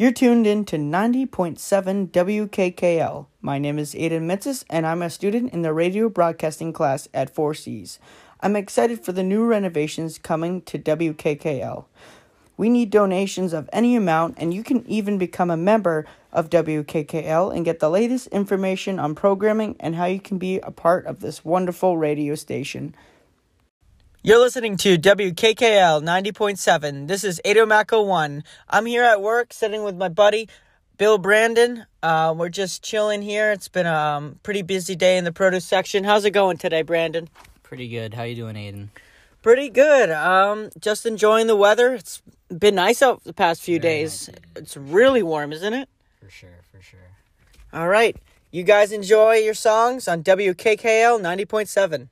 You're tuned in to 90.7 WKKL. My name is Aiden Mitzis, and I'm a student in the radio broadcasting class at 4Cs. I'm excited for the new renovations coming to WKKL. We need donations of any amount, and you can even become a member of WKKL and get the latest information on programming and how you can be a part of this wonderful radio station. You're listening to WKKL 90.7. This is 8omacco1. I'm here at work sitting with my buddy Bill Brandon. Uh, we're just chilling here. It's been a um, pretty busy day in the produce section. How's it going today, Brandon? Pretty good. How you doing, Aiden? Pretty good. Um, just enjoying the weather. It's been nice out the past few Very days. nice, It's really warm, isn't it? For sure, for sure. All right. You guys enjoy your songs on WKKL 90.7.